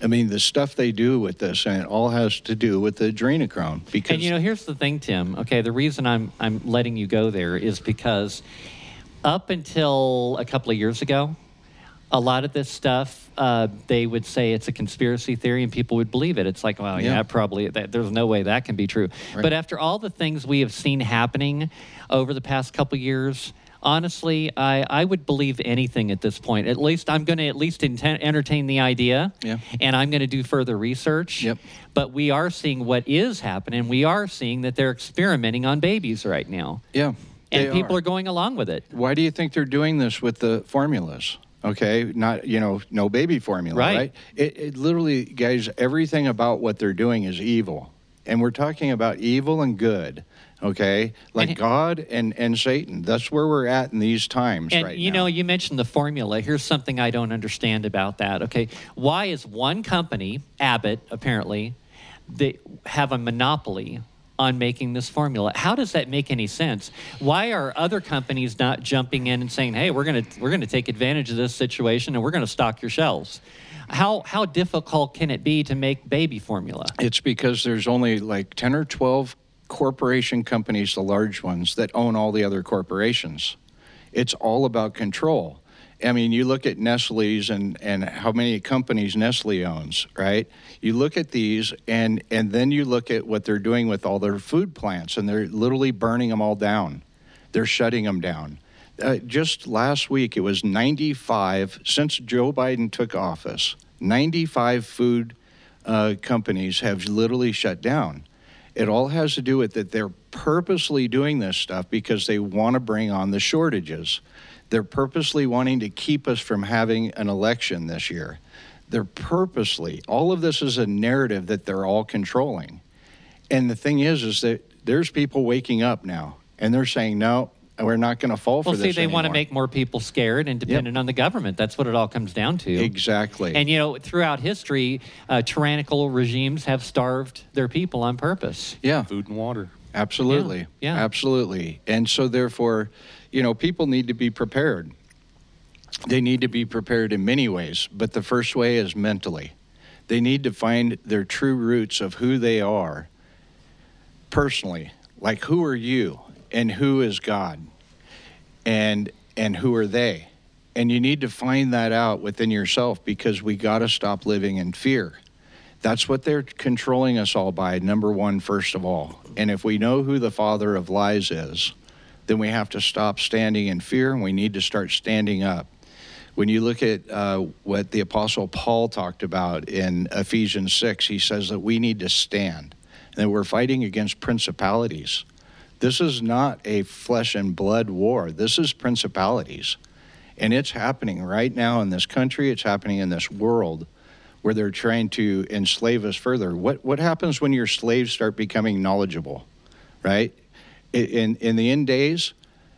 I mean, the stuff they do with this, and it all has to do with the adrenochrome. Because And you know, here's the thing, Tim. Okay, the reason I'm I'm letting you go there is because up until a couple of years ago, a lot of this stuff uh, they would say it's a conspiracy theory, and people would believe it. It's like, well, yeah, Yeah. probably. That, there's no way that can be true. But after all the things we have seen happening over the past couple of years. Honestly, I, I would believe anything at this point. At least I'm going to at least entertain the idea, Yeah. and I'm going to do further research. Yep. But we are seeing what is happening. We are seeing that they're experimenting on babies right now. yeah, And they people are. going along with it. Why do you think they're doing this with the formulas? Okay, not you know, no baby formula, Right. right? It, it literally, guys, everything about what they're doing is evil, and we're talking about evil and good. Okay, like And- God and and Satan. That's where we're at in these times And right you now. know, you mentioned the formula. Here's something I don't understand about that. Okay, why is one company, Abbott, apparently, they have a monopoly on making this formula? How does that make any sense? Why are other companies not jumping in and saying, "Hey, we're gonna we're gonna take advantage of this situation and we're gonna stock your shelves"? How how difficult can it be to make baby formula? It's because there's only like 10 or 12 corporation companies, the large ones, that own all the other corporations. It's all about control. I mean, you look at Nestle's and, and how many companies Nestle owns, right? You look at these, and, and then you look at what they're doing with all their food plants, and they're literally burning them all down. They're shutting them down. Uh, just last week, it was 95, since Joe Biden took office, 95 food uh, companies have literally shut down. It all has to do with that they're purposely doing this stuff because they want to bring on the shortages. They're purposely wanting to keep us from having an election this year. They're purposely, all of this is a narrative that they're all controlling. And the thing is, is that there's people waking up now and they're saying, no, we're not going to fall Well, for see, this they want to make more people scared and dependent on the government. That's what it all comes down to. Exactly. And you know, throughout history, uh, tyrannical regimes have starved their people on purpose. yeah. Food and water. Absolutely. Yeah, yeah. Absolutely. And so, therefore, you know, people need to be prepared. They need to be prepared in many ways, but the first way is mentally. They need to find their true roots of who they are personally. Like, who are you? and who is God, and and who are they, and you need to find that out within yourself because we got to stop living in fear. That's what they're controlling us all by. Number one, first of all, and if we know who the father of lies is, then we have to stop standing in fear and we need to start standing up. When you look at uh, what the Apostle Paul talked about in Ephesians 6, he says that we need to stand and that we're fighting against principalities. This is not a flesh and blood war, this is principalities. And it's happening right now in this country, it's happening in this world where they're trying to enslave us further. What, what happens when your slaves start becoming knowledgeable, right? In, in the end days,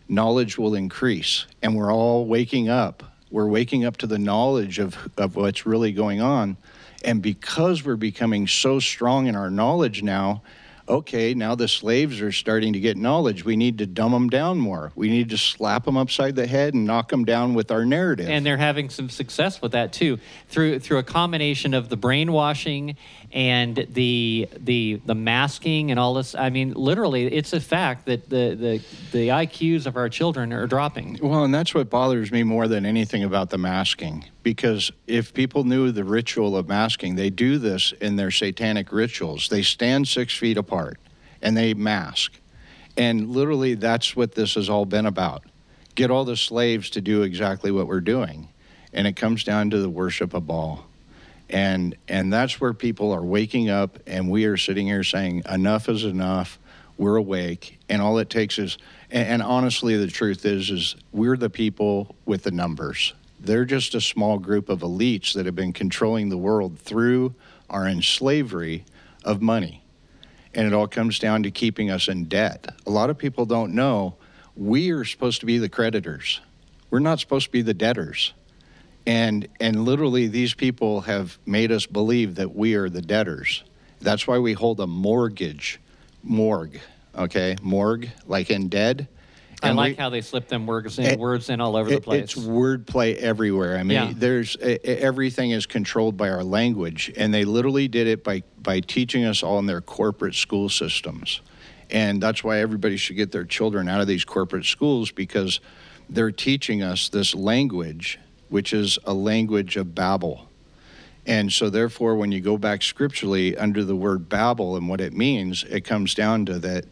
knowledge will increase, and we're all waking up. We're waking up to the knowledge of, of what's really going on. And because we're becoming so strong in our knowledge now, okay, now the slaves are starting to get knowledge. We need to dumb them down more. We need to slap them upside the head and knock them down with our narrative. And they're having some success with that too, through through a combination of the brainwashing and the the the masking and all this. I mean, literally, it's a fact that the the the IQs of our children are dropping. Well, and that's what bothers me more than anything about the masking. Because if people knew the ritual of masking, they do this in their satanic rituals. They stand six feet apart and they mask. And literally, that's what this has all been about. Get all the slaves to do exactly what we're doing. And it comes down to the worship of Baal and and that's where people are waking up and we are sitting here saying enough is enough. We're awake. And all it takes is and, and, honestly the truth is is we're the people with the numbers. They're just a small group of elites that have been controlling the world through our enslavery of money. And it all comes down to keeping us in debt. A lot of people don't know we are supposed to be the creditors. We're not supposed to be the debtors and and literally these people have made us believe that we are the debtors that's why we hold a mortgage morgue okay morgue like in dead I like we, how they slip them words in, it, words in all over it, the place. It's wordplay everywhere. I mean, yeah. there's everything is controlled by our language, and they literally did it by by teaching us all in their corporate school systems, and that's why everybody should get their children out of these corporate schools because they're teaching us this language which is a language of Babel. And so, therefore, when you go back scripturally under the word Babel and what it means, it comes down to that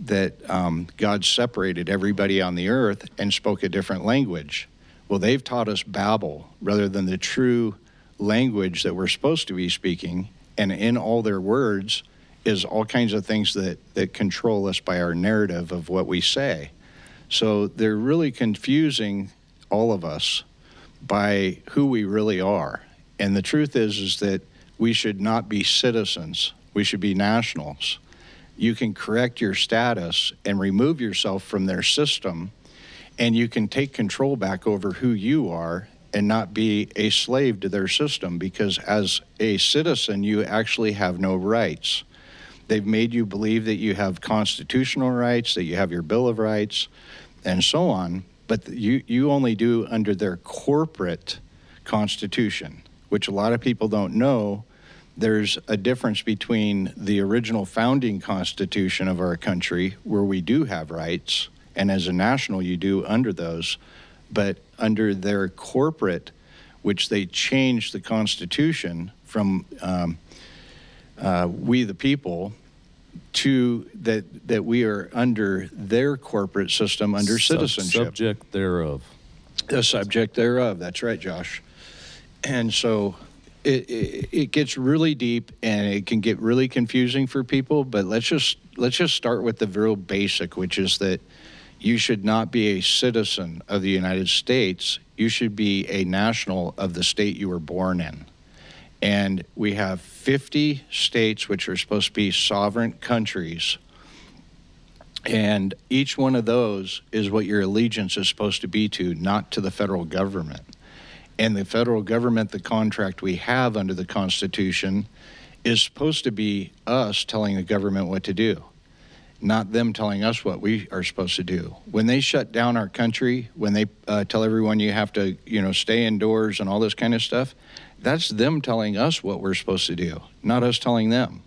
that um, God separated everybody on the earth and spoke a different language. Well, they've taught us Babel rather than the true language that we're supposed to be speaking. And in all their words is all kinds of things that, that control us by our narrative of what we say. So they're really confusing all of us by who we really are. And the truth is is that we should not be citizens. We should be nationals. You can correct your status and remove yourself from their system and you can take control back over who you are and not be a slave to their system because as a citizen you actually have no rights. They've made you believe that you have constitutional rights, that you have your Bill of Rights, and so on but you, you only do under their corporate constitution, which a lot of people don't know. There's a difference between the original founding constitution of our country, where we do have rights, and as a national, you do under those, but under their corporate, which they changed the constitution from um, uh, we the people to that that we are under their corporate system under Sub- citizenship. Subject thereof. The subject thereof. That's right, Josh. And so it, it, it gets really deep and it can get really confusing for people. But let's just let's just start with the real basic, which is that you should not be a citizen of the United States. You should be a national of the state you were born in. And we have 50 states which are supposed to be sovereign countries. And each one of those is what your allegiance is supposed to be to, not to the federal government. And the federal government, the contract we have under the Constitution, is supposed to be us telling the government what to do, not them telling us what we are supposed to do. When they shut down our country, when they uh, tell everyone you have to, you know, stay indoors and all this kind of stuff, that's them telling us what we're supposed to do, not us telling them.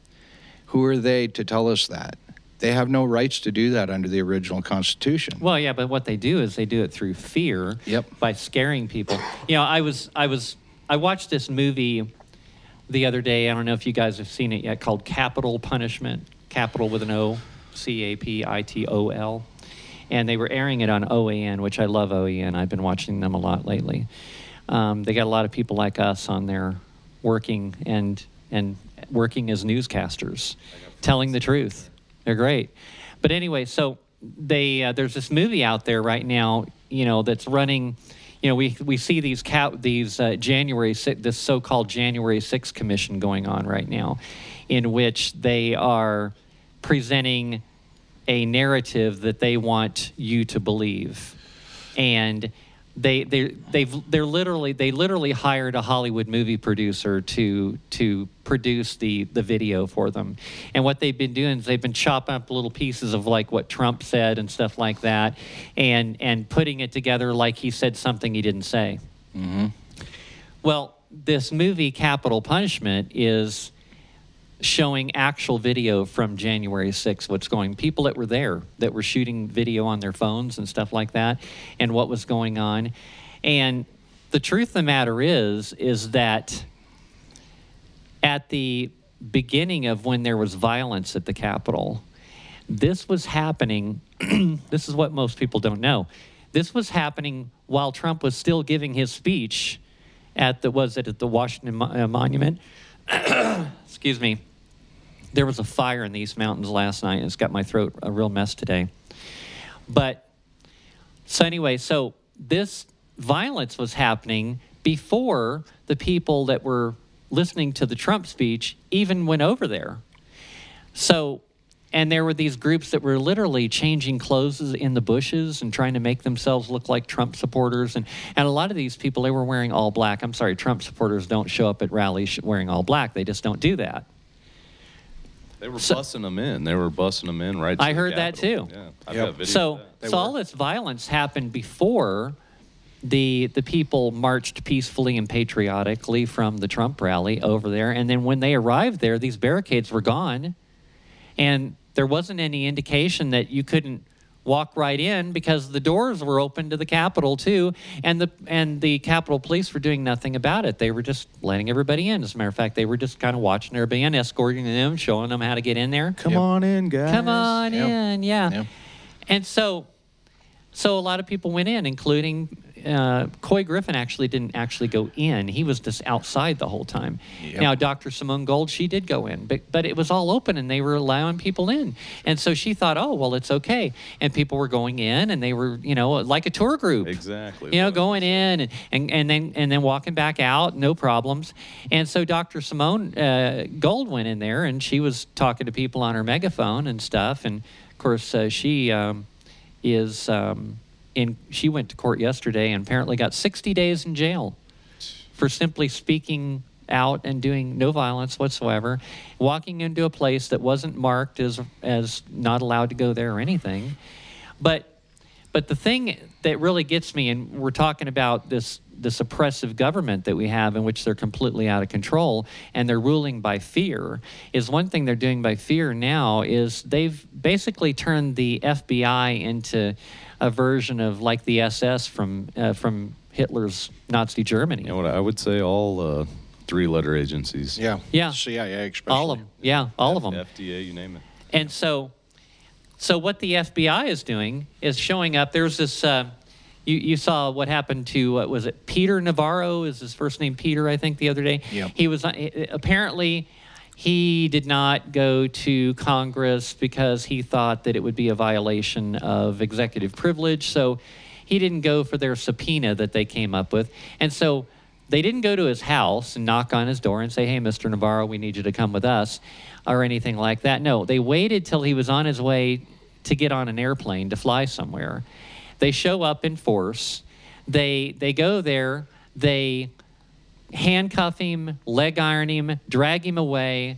Who are they to tell us that? They have no rights to do that under the original Constitution. Well, yeah, but what they do is they do it through fear. Yep. By scaring people. You know, I was I was I watched this movie the other day. I don't know if you guys have seen it yet, called Capitol Punishment. Capital with an O, C A P I T O L. And they were airing it on OAN, which I love OAN. I've been watching them a lot lately. Um, they got a lot of people like us on there working and and working as newscasters, telling the truth. They're great. But anyway, so they uh, there's this movie out there right now, you know, that's running. You know, we we see these cap these uh, January this so-called January 6th commission going on right now, in which they are presenting a narrative that they want you to believe, and they they they've they're literally they literally hired a Hollywood movie producer to to produce the the video for them. And what they've been doing is they've been chopping up little pieces of like what Trump said and stuff like that and and putting it together like he said something he didn't say. Mm-hmm. Well, this movie Capitol Punishment is showing actual video from January 6th, what's going, people that were there, that were shooting video on their phones and stuff like that, and what was going on. And the truth of the matter is, is that at the beginning of when there was violence at the Capitol, this was happening. (clears throat) this is what most people don't know. This was happening while Trump was still giving his speech at the was it at the Washington uh, Monument. (coughs) Excuse me. There was a fire in the East Mountains last night. and It's got my throat a real mess today. But so anyway, so this violence was happening before the people that were listening to the Trump speech even went over there. So, and there were these groups that were literally changing clothes in the bushes and trying to make themselves look like Trump supporters. And, and a lot of these people, they were wearing all black. I'm sorry, Trump supporters don't show up at rallies wearing all black. They just don't do that. They were So- bussing them in. They were bussing them in right. To I the heard that too. Yeah, I've Yep. got video So, that. So were. all this violence happened before the the people marched peacefully and patriotically from the Trump rally over there, and then when they arrived there, these barricades were gone, and there wasn't any indication that you couldn't walk right in because the doors were open to the Capitol too, and the and the Capitol Police were doing nothing about it. They were just letting everybody in. As a matter of fact, they were just kind of watching everybody in, escorting them, showing them how to get in there. Come Yep. on in, guys. Come on Yep. in, yeah. Yep. And so, so a lot of people went in, including uh, Couy Griffin. Actually, didn't actually go in. He was just outside the whole time. Yep. Now, Dr. Simone Gold, she did go in, but but it was all open, and they were allowing people in. And so she thought, oh well, it's okay. And people were going in, and they were, you know, like a tour group. Exactly. You know, going in and, and, and then and then walking back out, no problems. And so Dr. Simone uh, Gold went in there, and she was talking to people on her megaphone and stuff. And of course, uh, she um, is um, in. She went to court yesterday and apparently got 60 days in jail for simply speaking out and doing no violence whatsoever, walking into a place that wasn't marked as as not allowed to go there or anything. But but the thing that really gets me, and we're talking about this this oppressive government that we have, in which they're completely out of control and they're ruling by fear, is one thing they're doing by fear now is they've basically turned the FBI into a version of like the SS from uh, from Hitler's Nazi Germany. You know what? I would say all uh, three-letter agencies. Yeah. Yeah. CIA, especially. all of them, yeah, all of them. FDA, you name it. And so, so what the FBI is doing is showing up. There's this. Uh, you, you saw what happened to what was it? Peter Navarro is his first name. Peter, I think, the other day. Yep. He was uh, apparently he did not go to Congress because he thought that it would be a violation of executive privilege. So he didn't go for their subpoena that they came up with. And so they didn't go to his house and knock on his door and say, "Hey, Mr. Navarro, we need you to come with us," or anything like that. No, they waited till he was on his way to get on an airplane to fly somewhere. They show up in force. They they go there. They handcuff him, leg iron him, drag him away,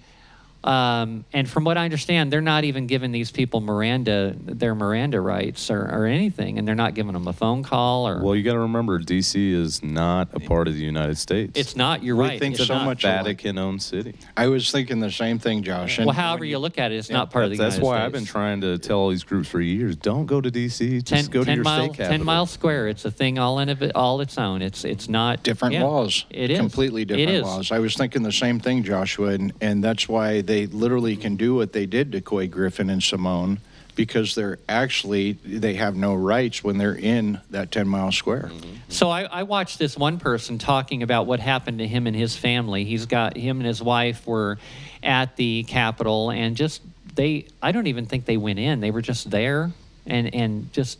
Um, and from what I understand, they're not even giving these people Miranda their Miranda rights or, or anything, and they're not giving them a phone call or. Well, you got to remember, D.C. is not a part of the United States. it's not. You're We right. think it's so not. much. Vatican-owned city. I was thinking the same thing, Josh. And Well, however when you look at it, it's not part of the That's United why States. I've been trying to tell all these groups for years: don't go to D.C. Just 10, go to your mile, state capital. 10 mile square. It's a thing all in of it, all its own. It's it's not different yeah, laws. It is completely different is. laws. I was thinking the same thing, Joshua, and, and that's why they literally can do what they did to Couy Griffin and Simone because they're actually they have no rights when they're in that 10 mile square. So I, I watched this one person talking about what happened to him and his family. He's got him and his wife were at the Capitol and just they I don't even think they went in. They were just there and and just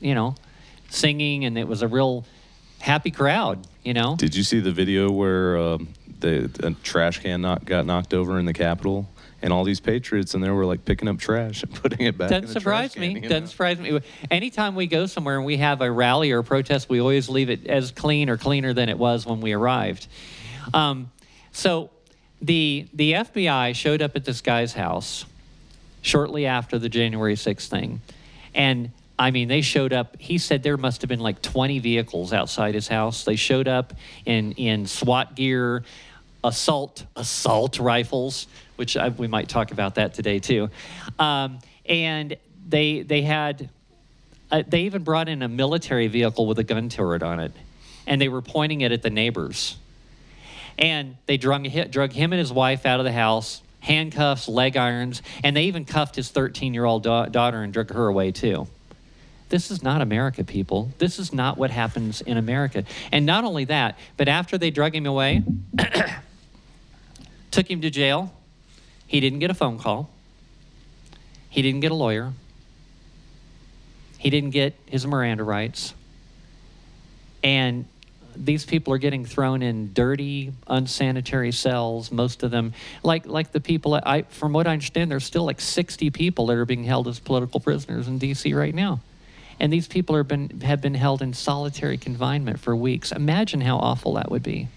you know singing and it was a real happy crowd. You know. Did you see the video where um, the a trash can knock, got knocked over in the Capitol, and all these patriots and they were like picking up trash and (laughs) putting it back? in the trash can. Doesn't surprise me. can, Doesn't know? surprise me. Anytime we go somewhere and we have a rally or a protest, we always leave it as clean or cleaner than it was when we arrived. Um, so the the FBI showed up at this guy's house shortly after the January 6th thing, and I mean they showed up. He said there must have been like 20 vehicles outside his house. They showed up in in SWAT gear, assault assault rifles, which I, we might talk about that today too, um, and they they had uh, they even brought in a military vehicle with a gun turret on it, and they were pointing it at the neighbors. And they drug, drug him and his wife out of the house, handcuffs, leg irons, and they even cuffed his 13 year old da- daughter and drug her away too. This is not America, people. This is not what happens in America. And not only that, but after they drug him away, (clears throat) took him to jail, he didn't get a phone call, he didn't get a lawyer, he didn't get his Miranda rights. And these people are getting thrown in dirty, unsanitary cells. Most of them, like like the people, I from what I understand, there's still like 60 people that are being held as political prisoners in D.C. right now, and these people are been have been held in solitary confinement for weeks. Imagine how awful that would be.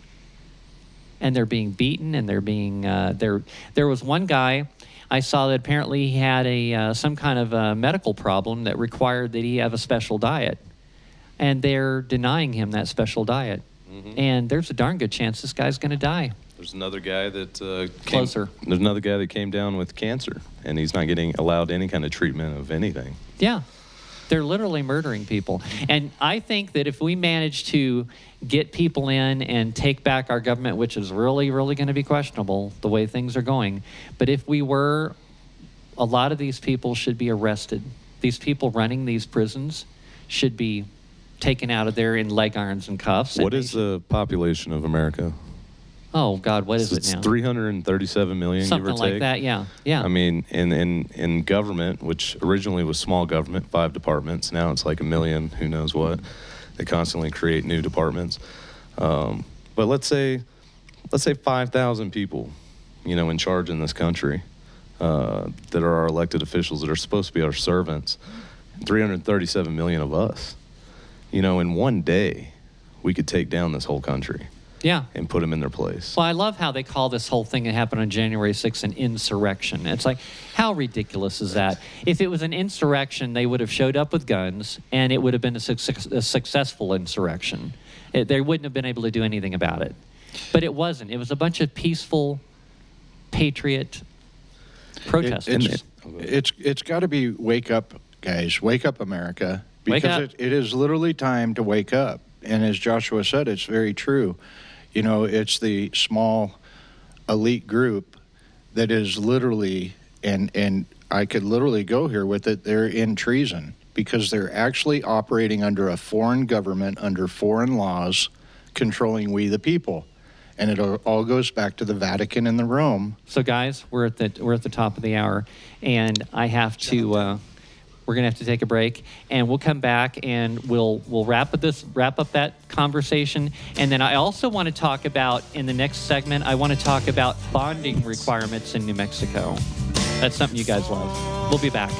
And they're being beaten, and they're being uh, there. There was one guy. I saw that apparently he had a uh, some kind of a medical problem that required that he have a special diet and they're denying him that special diet. And there's a darn good chance this guy's going to die. There's another guy that uh, came, Closer. There's another guy that came down with cancer, and he's not getting allowed any kind of treatment of anything. Yeah. They're literally murdering people. And I think that if we manage to get people in and take back our government, which is really, really going to be questionable the way things are going, but if we were, a lot of these people should be arrested. These people running these prisons should be taken out of there in leg irons and cuffs. What and is the population of America? Oh God, what is it's it now? 337 million, Something give or like take. that. Yeah, yeah. I mean, in, in in government, which originally was small government, five departments. Now it's like a million. Who knows what? They constantly create new departments. Um, but let's say, let's say 5,000 people, you know, in charge in this country, uh, that are our elected officials that are supposed to be our servants. 337 million of us. You know, in one day, we could take down this whole country yeah. and put them in their place. Well, I love how they call this whole thing that happened on January 6th an insurrection. It's like, how ridiculous is that? If it was an insurrection, they would have showed up with guns, and it would have been a, success, a successful insurrection. It, they wouldn't have been able to do anything about it. But it wasn't. It was a bunch of peaceful, patriot protesters. It's, it's, it's got to be wake up, guys. Wake up, America. Wake Because up. It, it is literally time to wake up. And as Joshua said, it's very true. You know, it's the small elite group that is literally, and, and I could literally go here with it, they're in treason because they're actually operating under a foreign government, under foreign laws, controlling we the people. And it all goes back to the Vatican and the Rome. So, guys, we're at the we're at the top of the hour, and I have to. Uh, we're gonna have to take a break, and we'll come back and we'll we'll wrap up this wrap up that conversation, and then I also want to talk about in the next segment. I want to talk about bonding requirements in New Mexico. That's something you guys love. We'll be back.